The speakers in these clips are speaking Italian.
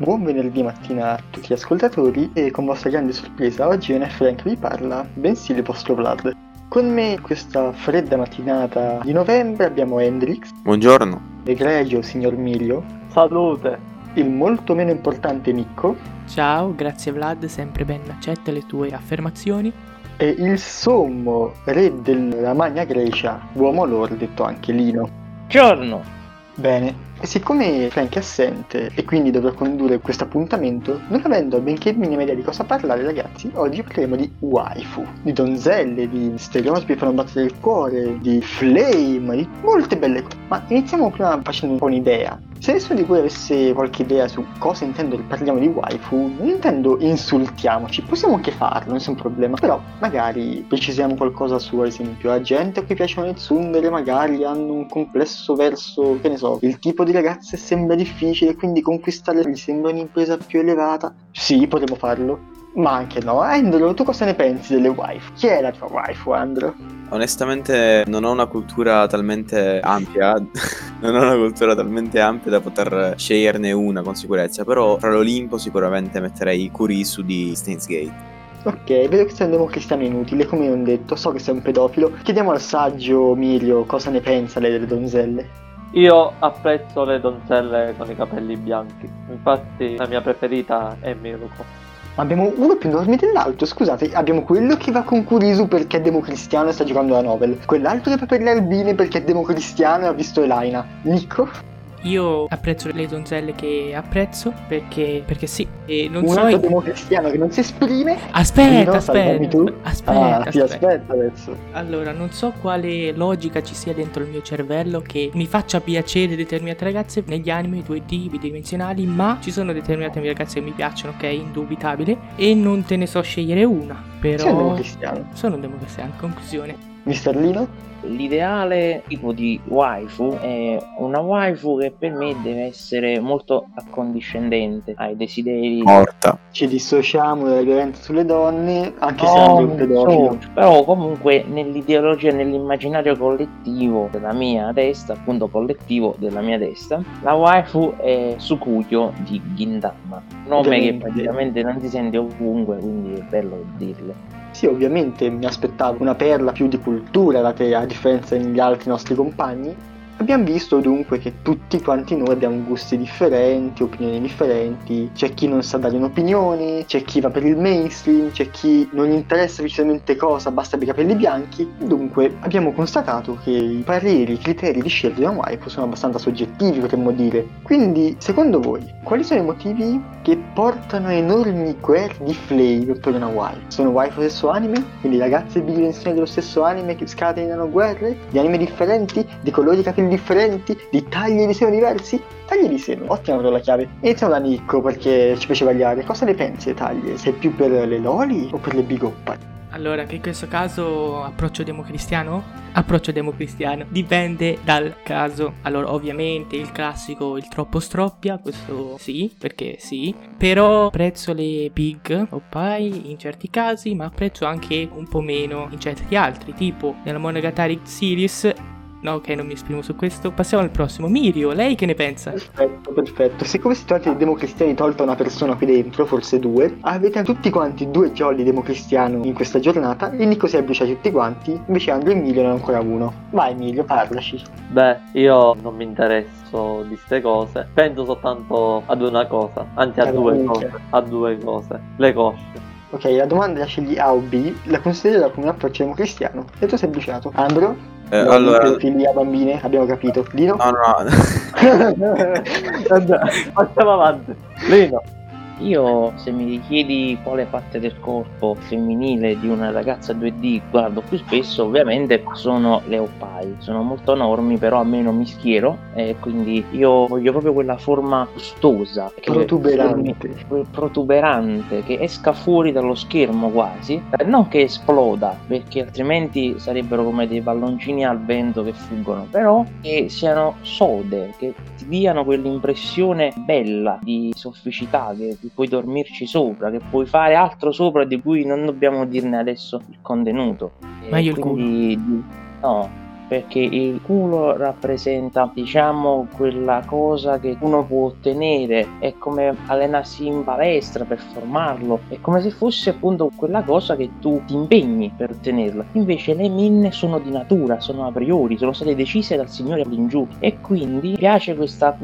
Buon venerdì mattina a tutti gli ascoltatori e con vostra grande sorpresa oggi non è Frank vi parla, bensì il vostro Vlad. Con me questa fredda mattinata di novembre abbiamo Hendrix, Buongiorno. egregio signor Mirio, Salute! il molto meno importante Nicco Ciao, grazie Vlad, sempre ben accette le tue affermazioni. e il sommo re della Magna Grecia, uomo loro detto anche Lino. Giorno! Bene, e siccome Frank è assente e quindi dovrò condurre questo appuntamento, non avendo benché minima idea di cosa parlare ragazzi, oggi parleremo di waifu, di donzelle, di stereotipi che fanno battere il cuore, di flame, di molte belle cose. Ma iniziamo prima facendo un po' un'idea. Se nessuno di voi avesse qualche idea su cosa intendo che parliamo di waifu, non intendo insultiamoci, possiamo anche farlo, nessun problema, però magari precisiamo qualcosa su, ad esempio, la gente a cui piacciono le tsundere magari hanno un complesso verso, che ne so, il tipo di ragazze sembra difficile, quindi conquistarle gli sembra un'impresa più elevata. Sì, potremmo farlo. Ma anche no. Andrew, tu cosa ne pensi delle waifu? Chi è la tua waifu, Andrew? Onestamente non ho una cultura talmente ampia, non ho una cultura talmente ampia da poter sceglierne una con sicurezza, però fra l'Olimpo sicuramente metterei Kurisu di Steins Gate. Ok, vedo che sei un democristiano inutile, come non detto, so che sei un pedofilo. Chiediamo al saggio Mirio cosa ne pensa lei delle donzelle. Io apprezzo le donzelle con i capelli bianchi. Infatti la mia preferita è Miruko. Ma abbiamo uno più enorme dell'altro, scusate, abbiamo quello che va con Kurisu perché è democristiano e sta giocando la novel, quell'altro che va per le albine perché è democristiano e ha visto Elaina. Nico? Io apprezzo le donzelle che apprezzo perché, perché sì, e non un so... altro democristiano che non si esprime? Aspetta, aspetta, tu. aspetta, ah, ti aspetta. aspetta adesso. Allora, non so quale logica ci sia dentro il mio cervello che mi faccia piacere determinate ragazze negli anime 2D bidimensionali, ma ci sono determinate ragazze che mi piacciono, ok, indubitabile, e non te ne so scegliere una, però... Sei un democristiano. Sono un democristiano, conclusione. Mister Lino? L'ideale tipo di waifu è una waifu che per me deve essere molto accondiscendente ai desideri Morta. Ci dissociamo dalla violenza sulle donne, anche se No, Andrew è un pedofilo. so, però comunque nell'ideologia, nell'immaginario collettivo della mia testa, appunto collettivo della mia testa, la waifu è Sukuyo di Gintama, nome che praticamente non si sente ovunque, quindi è bello dirlo. Sì, ovviamente mi aspettavo una perla più di cultura da te, a differenza degli altri nostri compagni. Abbiamo visto dunque che tutti quanti noi abbiamo gusti differenti, opinioni differenti, c'è chi non sa dare un'opinione, c'è chi va per il mainstream, c'è chi non interessa precisamente cosa, basta avere i capelli bianchi. Dunque abbiamo constatato che i pareri, i criteri di scelta di una waifu sono abbastanza soggettivi, potremmo dire. Quindi, secondo voi, quali sono i motivi che portano a enormi guerre di flame per una waifu? Sono waifu stesso anime? Quindi ragazze bidimensionali dello stesso anime che scatenano guerre? Di anime differenti? Di colori di capelli differenti? Di tagli di seno diversi? Tagli di seno, ottima parola chiave. Iniziamo da Nicco perché ci piace variare. Cosa ne pensi dei tagli? Sei più per le loli o per le bigoppa? Allora, che in questo caso approccio democristiano? Approccio democristiano dipende dal caso. Allora, ovviamente il classico, il troppo stroppia, questo sì, perché sì. Però apprezzo le big oppai in certi casi, ma apprezzo anche un po' meno in certi altri, tipo nella Monogatari series. No, ok, non mi esprimo su questo. Passiamo al prossimo. Mirio, lei che ne pensa? Perfetto, perfetto. Siccome si tratta di democristiani tolta una persona qui dentro, forse due, avete tutti quanti due jolly democristiano in questa giornata e Nico si è bruciato tutti quanti, invece Andro e Emilio ne hanno ancora uno. Vai Emilio, parlaci. Beh, io non mi interesso di ste cose. Penso soltanto ad una cosa, anzi a Alla due cose. A due cose. Le cosce. Ok, la domanda la scegli A o B, la considero come un approccio democristiano e tu sei bruciato. Andro? Eh, No, allora... pedofilia, bambine, abbiamo capito. Lino? No, no, Facciamo avanti. Lino. Io, se mi richiedi quale parte del corpo femminile di una ragazza 2D guardo più spesso, ovviamente sono le oppai. Sono molto enormi, però a me non mi schiero e quindi io voglio proprio quella forma gustosa, che- Protuberante. quel protuberante che esca fuori dallo schermo quasi, Eh, non che esploda, perché altrimenti sarebbero come dei palloncini al vento che fuggono, però che siano sode, che ti diano quell'impressione bella di sofficità, che che puoi dormirci sopra, che puoi fare altro sopra di cui non dobbiamo dirne adesso il contenuto. E Meglio il quindi, No, perché il culo rappresenta, diciamo, quella cosa che uno può ottenere, è come allenarsi in palestra per formarlo, è come se fosse appunto quella cosa che tu ti impegni per ottenerla. Invece le minne sono di natura, sono a priori, sono state decise dal Signore all'ingiù e quindi piace questa,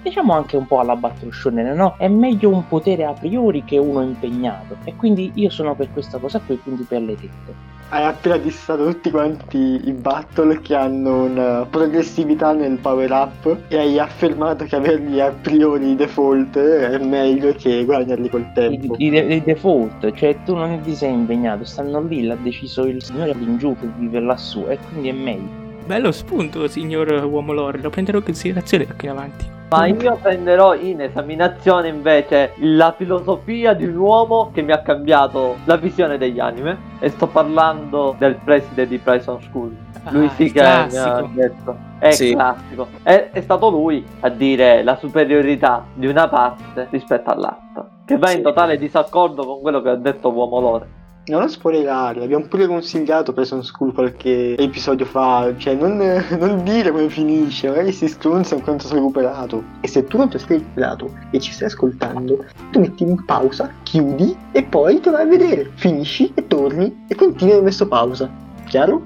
diciamo anche un po' alla Battleshonen, no? È meglio un potere a priori che uno impegnato e quindi io sono per questa cosa qui, quindi per le tette. Hai appena dissato tutti quanti i battle che hanno una progressività nel power up e hai affermato che averli a priori default è meglio che guadagnarli col tempo. I, i, i default, cioè tu non ti sei impegnato, stanno lì, l'ha deciso il signore all'ingiù che vive lassù e quindi è meglio. Bello spunto, signor uomo lore, lo prenderò in considerazione da qui in avanti. Ma io prenderò in esaminazione invece la filosofia di un uomo che mi ha cambiato la visione degli anime. E sto parlando del preside di Prison School. Ah, Lui sì che mi ha detto. È Sì. classico. È, è stato lui a dire la superiorità di una parte rispetto all'altra. Che va in Sì. totale disaccordo con quello che ha detto uomo lore. Non spoilerare, abbiamo pure consigliato Prison School qualche episodio fa, cioè non, non dire come finisce, magari si stronza in quanto sei recuperato. E se tu non ti sei recuperato e ci stai ascoltando, tu metti in pausa, chiudi e poi te vai a vedere, finisci e torni e continui hai messo pausa. Chiaro?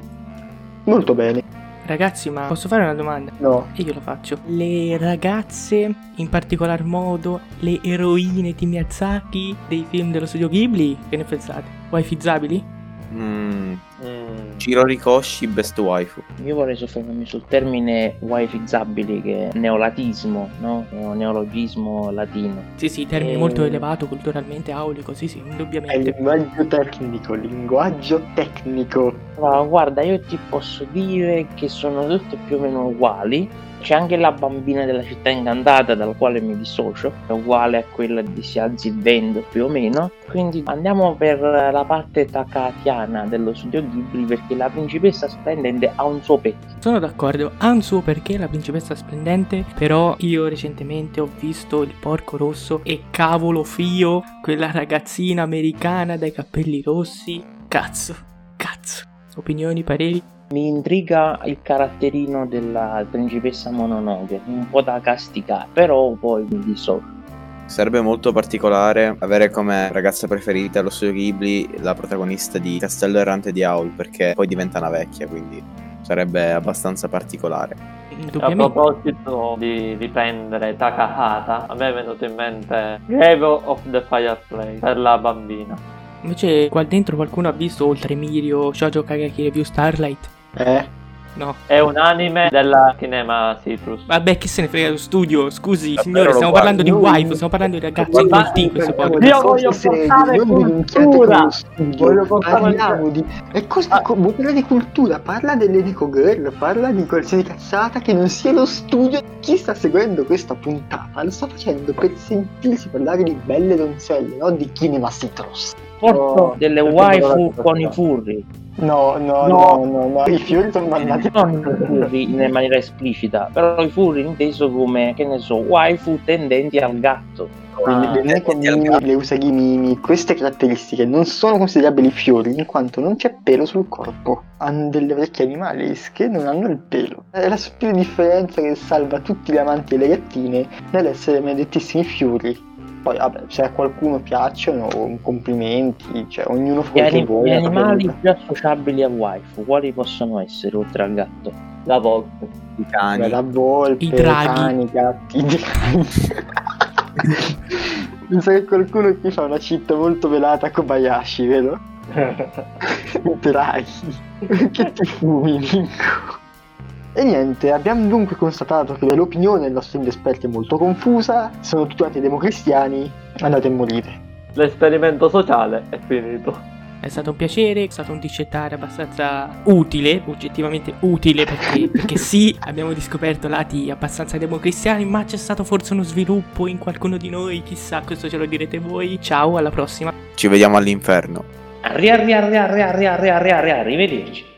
Molto bene. Ragazzi, ma posso fare una domanda? No, E io lo faccio. Le ragazze, in particolar modo le eroine di Miyazaki dei film dello studio Ghibli, che ne pensate? Wifizzabili? Mm, Mm. Ciro Ricoshi, best waifu. Io vorrei soffermarmi sul termine wifizzabili che è neolatismo, no? È un neologismo latino. Sì, sì, termine Eh. molto elevato culturalmente, aulico, sì, sì, è indubbiamente. linguaggio tecnico, linguaggio tecnico. Ma guarda, io ti posso dire che sono tutte più o meno uguali. C'è anche la bambina della città incantata, dalla quale mi dissocio, è uguale a quella di Si alzi il vento più o meno. Quindi andiamo per la parte takatiana dello studio Ghibli perché la principessa splendente ha un suo pezzo. Sono d'accordo, ha un suo perché la principessa splendente, però io recentemente ho visto il porco rosso e cavolo Fio, quella ragazzina americana dai capelli rossi. Cazzo, cazzo. Opinioni, pareri? Mi intriga il caratterino della principessa Mononoke, un po' da casticare, però poi mi dissocio. Sarebbe molto particolare avere come ragazza preferita allo studio Ghibli la protagonista di Castello Errante di Howl, perché poi diventa una vecchia, quindi sarebbe abbastanza particolare. A proposito di riprendere Takahata, a me è venuto in mente Grave of the Fireplace per la bambina. Invece qua dentro qualcuno ha visto oltre Mirio Shoujo Kageki Review Starlight? Eh? No. È un anime della Kinema Citrus. Vabbè, che se ne frega lo studio, scusi, Davvero signore, stiamo guardi? parlando di waifu, stiamo parlando di ragazzi incolti in questo podcast. Io di voglio portare cultura. con lo studio. Voglio portare- Parliamo di... E cosa Ah. co- di cultura? Parla delle Nico Girl, parla di qualsiasi cazzata che non sia lo studio. Chi sta seguendo questa puntata lo sta facendo per sentirsi parlare di belle donzelle, non di Kinema Citrus. Porto Oh, delle waifu con i furri. No, no, No. no, no, no. I fiori sono mandati Non i furri in maniera esplicita, però i furri inteso come, che ne so, waifu tendenti al gatto. Le, le Neko Mimi, le Usagi Mimi, queste caratteristiche non sono considerabili fiori in quanto non c'è pelo sul corpo. Hanno delle orecchie animalesche, non hanno il pelo. È la sottile differenza che salva tutti gli amanti delle gattine nell'essere maledettissimi fiori. Poi, vabbè, se a qualcuno piacciono, complimenti, cioè ognuno fa quello che vuole. gli animali più associabili a waifu, quali possono essere oltre al gatto? La volpe. I cani. La volpe, I draghi. cani, i gatti, i draghi. Penso che qualcuno qui fa una città molto velata a Kobayashi, vero? I draghi. Che ti fumi, Nico? E niente, abbiamo dunque constatato che l'opinione dei nostri esperti è molto confusa, sono tutti i democristiani, andate a morire. L'esperimento sociale è finito. È stato un piacere, è stato un discettare abbastanza utile, oggettivamente utile, perché, perché sì, abbiamo riscoperto lati abbastanza democristiani, ma c'è stato forse uno sviluppo in qualcuno di noi, chissà, questo ce lo direte voi. Ciao, alla prossima. Ci vediamo all'inferno. Arrivederci.